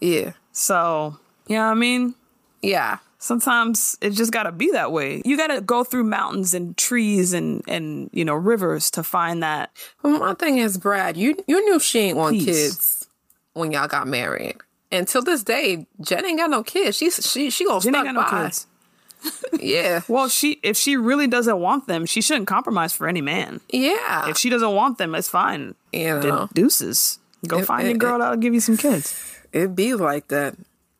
Yeah, So, you know what I mean? yeah. Sometimes it just gotta be that way. You gotta go through mountains and trees and, and you know, rivers to find that. Well, my thing is, Brad, you you knew she ain't want Peace. kids when y'all got married. And till this day, Jen ain't got no kids. She's she she gonna Jen stuck ain't got no kids. Yeah, Well, she if she really doesn't want them, she shouldn't compromise for any man. yeah. If she doesn't want them, it's fine. You know. deuces. Go It- find it- a girl that'll give you some kids. It be like that.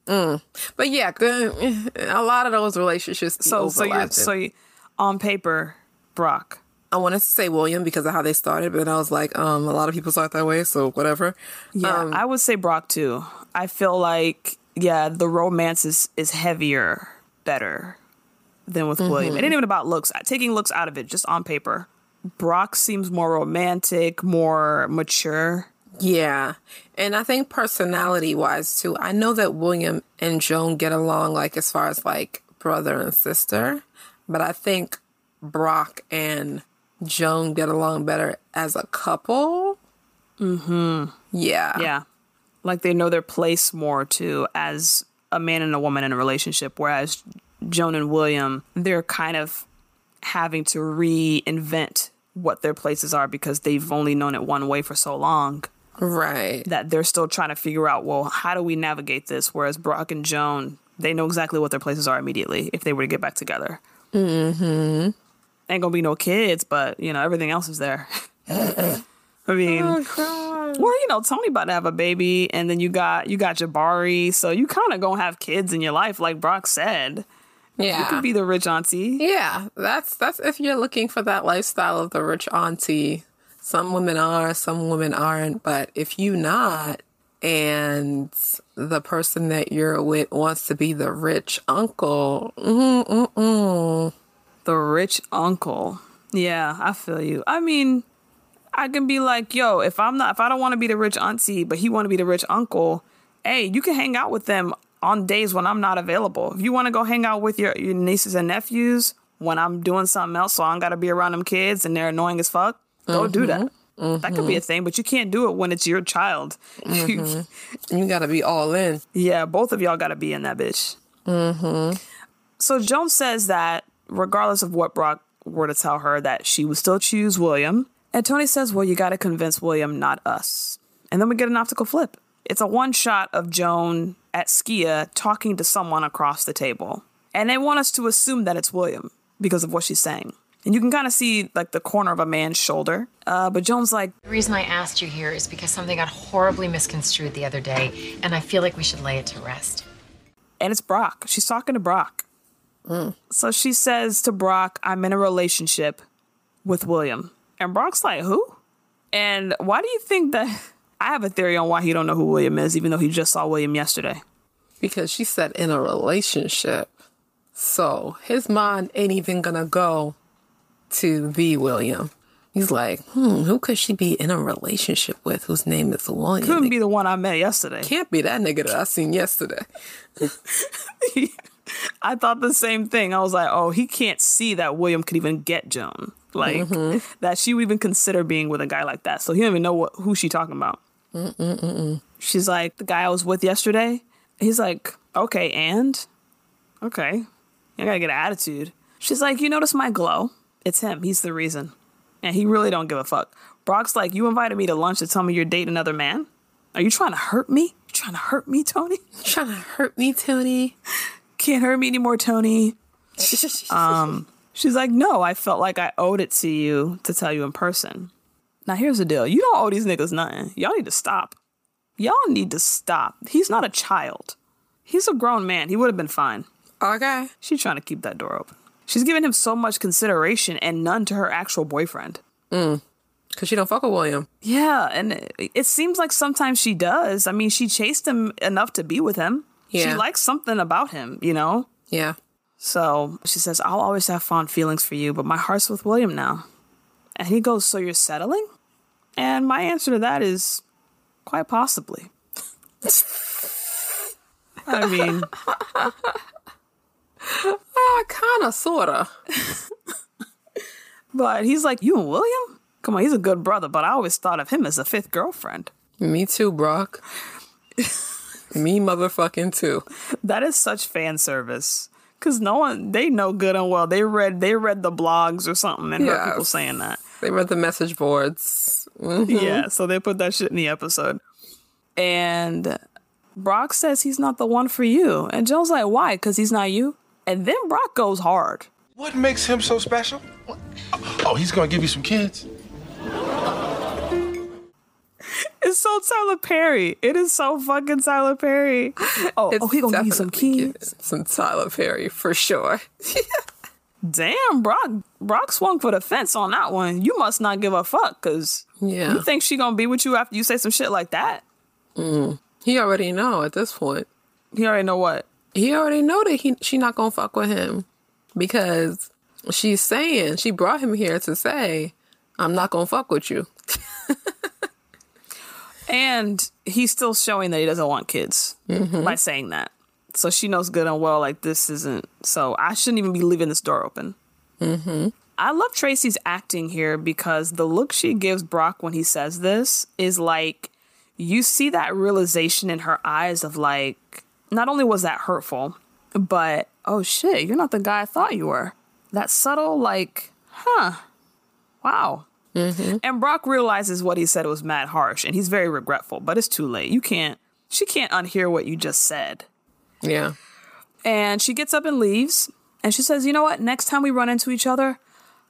Mm. But yeah. A lot of those relationships. So, so you, overlapping. so you, on paper, Brock. I wanted to say William because of how they started, but then I was like, um, a lot of people start that way, so whatever. Yeah, Um, I would say Brock too. I feel like yeah, the romance is is heavier, better than with William. It ain't even about looks. Taking looks out of it, just on paper. Brock seems more romantic, more mature. Yeah. And I think personality wise too, I know that William and Joan get along like as far as like brother and sister, but I think Brock and Joan get along better as a couple. Mm-hmm. Yeah. Yeah, like they know their place more too as a man and a woman in a relationship. Whereas Joan and William, they're kind of having to reinvent what their places are because they've only known it one way for so long. Right. that they're still trying to figure out, well, how do we navigate this? Whereas Brock and Joan, they know exactly what their places are immediately if they were to get back together. Mm-hmm. Ain't gonna be no kids, but you know, everything else is there. I mean, well, you know, Toni about to have a baby, and then you got you got Jabari, so you kind of gonna have kids in your life, like Brock said. Yeah, you could be the rich auntie. Yeah, that's that's if you're looking for that lifestyle of the rich auntie. Some women are, some women aren't, but if you not, and the person that you're with wants to be the rich uncle. Mm-hmm, Mm-mm-mm. The rich uncle. Yeah, I feel you. I mean, I can be like, yo, if I'm not, if I don't want to be the rich auntie, but he want to be the rich uncle, hey, you can hang out with them on days when I'm not available. If you want to go hang out with your, your nieces and nephews when I'm doing something else, so I don't got to be around them kids and they're annoying as fuck, go do that. Mm-hmm. Mm-hmm. That could be a thing, but you can't do it when it's your child. You mm-hmm. got to be all in. Yeah, both of y'all got to be in that bitch. Mm-hmm. So Joan says that regardless of what Brock were to tell her, that she would still choose William. And Toni says, "Well, you got to convince William, not us." And then we get an optical flip. It's a one shot of Joan at Skia talking to someone across the table, and they want us to assume that it's William because of what she's saying. And you can kind of see like the corner of a man's shoulder. Uh, but Joan's like, The reason I asked you here is because something got horribly misconstrued the other day, and I feel like we should lay it to rest. and it's Brock. She's talking to Brock. So she says to Brock, I'm in a relationship with William. And Brock's like, who? And why do you think that? I have a theory on why he don't know who William is, even though he just saw William yesterday. Because she said in a relationship. So his mind ain't even going to go to the William. He's like, hmm, who could she be in a relationship with whose name is William? Couldn't be the one I met yesterday. Can't be that nigga that I seen yesterday. I thought the same thing. I was like, oh, he can't see that William could even get Joan. Like, that she would even consider being with a guy like that. So he don't even know what, who she talking about. She's like, the guy I was with yesterday. He's like, okay, and? Okay. I gotta get an attitude. She's like, you notice my glow? It's him. He's the reason. And he really don't give a fuck. Brock's like, you invited me to lunch to tell me you're dating another man? Are you trying to hurt me? You trying to hurt me, Tony? You Trying to hurt me, Tony. Can't hurt me anymore, Tony. Um, she's like, no, I felt like I owed it to you to tell you in person. Now here's the deal: you don't owe these niggas nothing. Y'all need to stop. Y'all need to stop. He's not a child. He's a grown man. He would have been fine. Okay. She's trying to keep that door open. She's giving him so much consideration and none to her actual boyfriend. Mm. Because she don't fuck with William. Yeah, and it, it seems like sometimes she does. I mean, she chased him enough to be with him. Yeah. She likes something about him, you know? Yeah. So she says, I'll always have fond feelings for you, but my heart's with William now. And he goes, So you're settling? And my answer to that is quite possibly. I mean, Ah, kinda, sorta. but he's like, You and William? Come on, he's a good brother, but I always thought of him as a fifth girlfriend. Me too, Brock. Me motherfucking too. That is such fan service. Cause no one they know good and well. They read they read the blogs or something and heard people saying that. They read the message boards. Mhm. Yeah, so they put that shit in the episode. And Brock says he's not the one for you. And Joe's like, why? Because he's not you? And then Brock goes hard. What makes him so special? Oh, he's gonna give you some kids. It's so Tyler Perry. It is so fucking Tyler Perry. Oh, It's oh he gonna give you some kids. Some Tyler Perry for sure. Damn, Brock. Brock swung for the fence on that one. You must not give a fuck, cause Yeah. you think she gonna be with you after you say some shit like that? Mm. He already know at this point. He already know what. He already know that he she not gonna fuck with him because she's saying she brought him here to say, "I'm not gonna fuck with you." And he's still showing that he doesn't want kids by saying that. So she knows good and well, like, this isn't. So I shouldn't even be leaving this door open. Mm-hmm. I love Tracee's acting here because the look she gives Brock when he says this is like, you see that realization in her eyes of like, not only was that hurtful, but oh shit, you're not the guy I thought you were. That subtle, like, huh, wow. Mm-hmm. And Brock realizes what he said was mad harsh, and he's very regretful. But it's too late. You can't. She can't unhear what you just said. Yeah. And she gets up and leaves. And she says, "You know what? Next time we run into each other,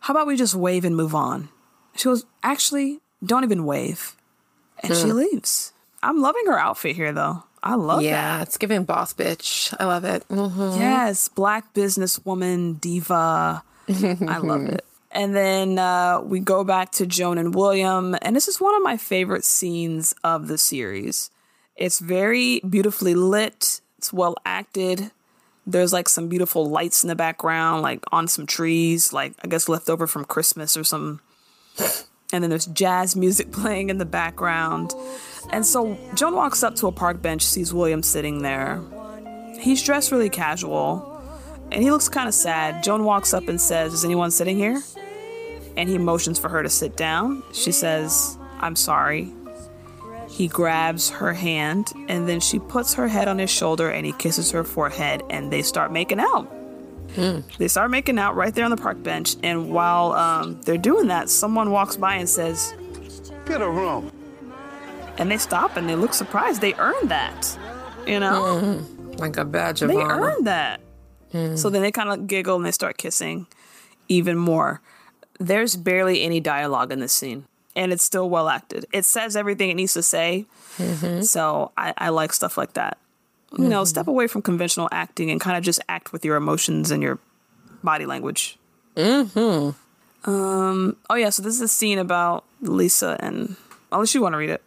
how about we just wave and move on?" She goes, "Actually, don't even wave." And she mm. leaves. I'm loving her outfit here, though. I love that. yeah, it's giving boss bitch. I love it. Mhm. Yes, black businesswoman, diva. I love it. And then uh, we go back to Joan and William, and this is one of my favorite scenes of the series. It's very beautifully lit. It's well acted. There's like some beautiful lights in the background, like on some trees, like I guess left over from Christmas or some. And then there's jazz music playing in the background. And so Joan walks up to a park bench, sees William sitting there. He's dressed really casual and he looks kind of sad. Joan walks up and says, Is anyone sitting here? And he motions for her to sit down. She says, I'm sorry. He grabs her hand and then she puts her head on his shoulder and he kisses her forehead and they start making out. They start making out right there on the park bench. And while um, they're doing that, someone walks by and says, Get a room. And they stop and they look surprised. They earned that. You know? Like a badge of They honor. earned that. So then they kind of giggle and they start kissing even more. There's barely any dialogue in this scene, and it's still well acted. It says everything it needs to say. So I, I like stuff like that. You know, step away from conventional acting and kind of just act with your emotions and your body language. Mm-hmm. Um. Oh yeah. So this is a scene about Lisa and unless you want to read it.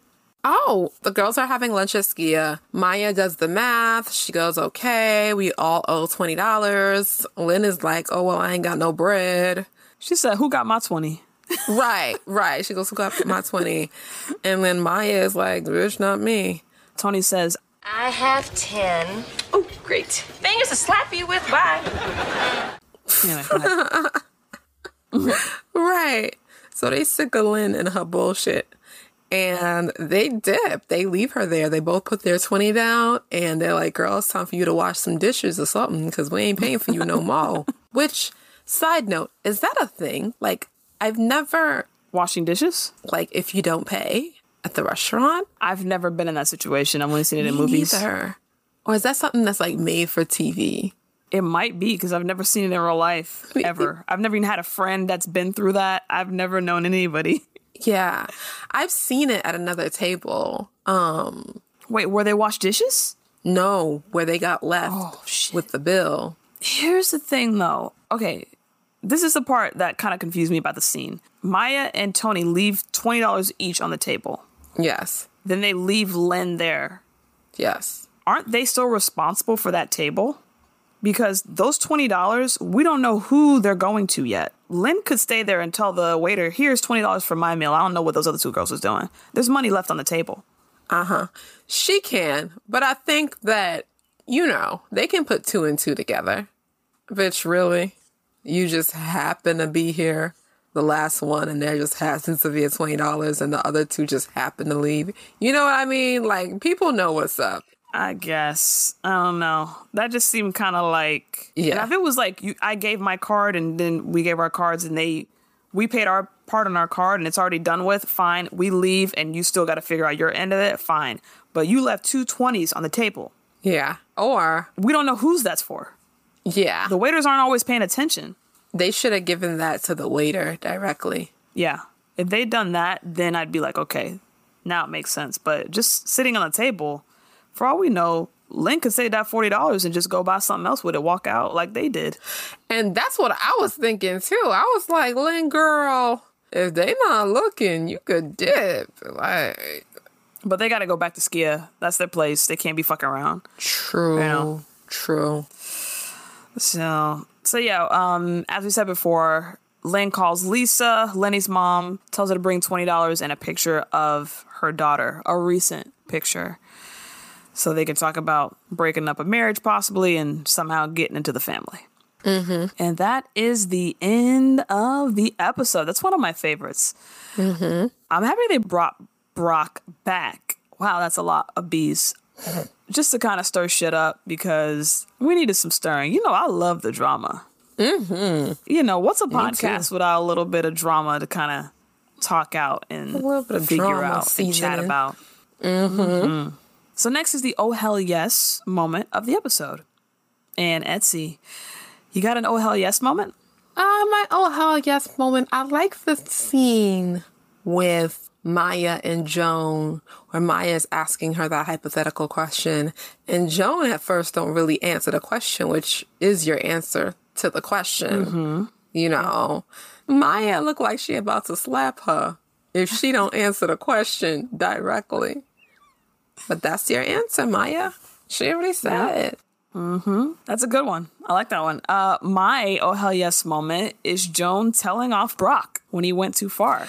Oh, the girls are having lunch at Skia. Maya does the math. She goes, okay, we all owe $20. Lynn is like, oh, well, I ain't got no bread. She said, "Who got my 20? right, right. She goes, who got my 20 And then Maya is like, bitch, not me. Toni says, I have 10. Oh, great. Fingers to slap you with. Bye. Anyway, go. Right. So they sick of Lynn and her bullshit. And they dip. They leave her there. They both put their 20 down and they're like, girl, it's time for you to wash some dishes or something because we ain't paying for you no more. Which, side note, is that a thing? Like, I've never, washing dishes. like, if you don't pay at the restaurant, I've never been in that situation. I've only seen it in movies. neither. Or is that something that's like made for TV? It might be because I've never seen it in real life ever. I've never even had a friend that's been through that. I've never known anybody. Yeah. I've seen it at another table. Um, Wait, where they wash dishes? no, where they got left Oh, with the bill. Here's the thing though. Okay, this is the part that kind of confused me about the scene. Maya and Toni leave $20 each on the table. Yes. Then they leave Lynn there. Yes. Aren't they still responsible for that table? Because those $20, we don't know who they're going to yet. Lynn could stay there and tell the waiter, here's $20 for my meal. I don't know what those other two girls was doing. There's money left on the table. Uh huh. She can, but I think that, you know, they can put two and two together. Bitch, really? You just happen to be here, the last one, and there just happens to be a $20 and the other two just happen to leave. You know what I mean? Like, people know what's up. I guess. I don't know. That just seemed kind of like Yeah. If it was like you, I gave my card and then we gave our cards and they, we paid our part on our card and it's already done with. Fine, we leave and you still got to figure out your end of it. Fine, but you left two twenties on the table. Yeah. Or, We don't know whose that's for. yeah, The waiters aren't always paying attention. they should have given that to the waiter directly. Yeah, if they'd done that, then I'd be like, okay, now it makes sense. But just sitting on the table, for all we know, Lynn could save that forty dollars and just go buy something else with it, walk out like they did. And that's what I was thinking too. I was like, Lynn, girl, if they not looking, you could dip. Like, But they got to go back to Skia. That's their place. They can't be fucking around. true, Yeah. true. So, so yeah. Um, as we said before, Lynn calls Lisa, Lenny's mom, tells her to bring twenty dollars and a picture of her daughter, a recent picture, so they can talk about breaking up a marriage possibly and somehow getting into the family. Mm-hmm. And that is the end of the episode. That's one of my favorites. Mm-hmm. I'm happy they brought Brock back. Wow, that's a lot of bees. Just to kind of stir shit up because we needed some stirring. You know, I love the drama. Mm-hmm. You know, what's a podcast without a little bit of drama to kind of talk out and little bit of figure out and chat seasoning. about? Mhm. So next is the oh hell yes moment of the episode. And Etsy, you got an oh hell yes moment? Uh, my oh hell yes moment. I like the scene with Maya and Joan, where Maya is asking her that hypothetical question, and Joan at first don't really answer the question, which is your answer to the question. You know, Maya looked like she about to slap her if she don't answer the question directly. But that's your answer, Maya. She already said it. Mm-hmm. That's a good one. I like that one. Uh, my oh hell yes moment is Joan telling off Brock when he went too far.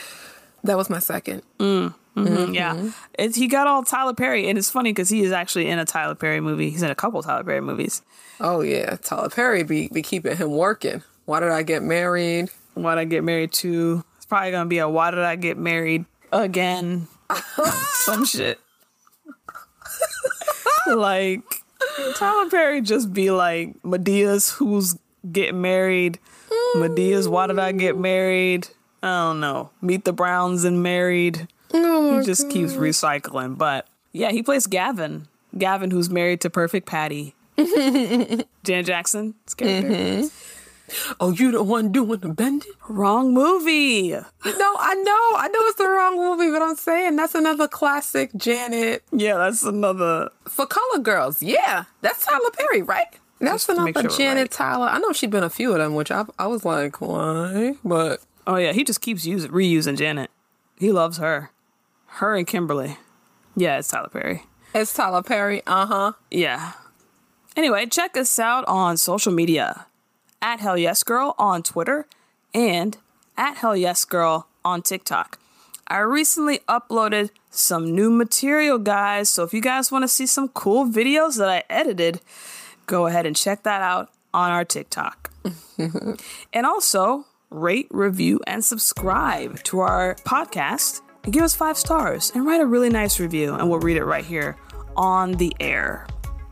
That was my second. Mm. hmm Mhm. Yeah, it's, he got all Tyler Perry, and it's funny because he is actually in a Tyler Perry movie. He's in a couple Tyler Perry movies. Oh yeah, Tyler Perry be be keeping him working. Why did I get married? Why did I get married to? It's probably gonna be a why did I get married again? Some shit. like Tyler Perry just be like Madea's who's getting married. Madea's why did I get married? I don't know. Meet the Browns and married. Oh he just keeps recycling. But yeah, he plays Gavin. Gavin, who's married to Perfect Patty. Jan Jackson's character. Oh, you the one doing the bending? Wrong movie. No, I know. I know it's the wrong movie, but I'm saying that's another classic Janet. Yeah, that's another. For Color Girls, yeah. That's Tyler Perry, right? That's Just another sure Janet right. Tyler. I know she's been a few of them, which I, I was like, why? But Oh yeah, he just keeps using reusing Janet. He loves her. Her and Kimberly. Yeah, it's Tyler Perry. it's Tyler Perry. Uh huh. Yeah. Anyway, check us out on social media at Hell Yes Girl on Twitter and at Hell Yes Girl on TikTok. I recently uploaded some new material, guys. So if you guys want to see some cool videos that I edited, go ahead and check that out on our TikTok. and also rate, review, and subscribe to our podcast and give us five stars and write a really nice review, and we'll read it right here on the air.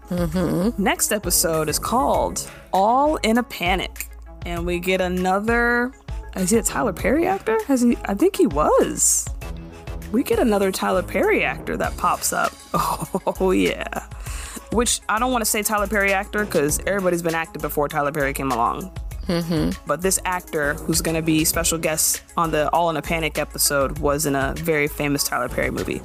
Mm-hmm. Next episode is called All in a Panic. And we get another. Is he a Tyler Perry actor? Has he? I think he was. We get another Tyler Perry actor that pops up. Oh, yeah. Which I don't want to say Tyler Perry actor because everybody's been acting before Tyler Perry came along. Mm-hmm. But this actor who's going to be special guest on the All in a Panic episode was in a very famous Tyler Perry movie.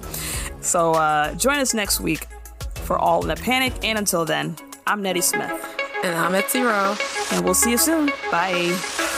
So uh, join us next week for All in a Panic. And until then, I'm Nettie Smith. And I'm at zero. And we'll see you soon. Bye.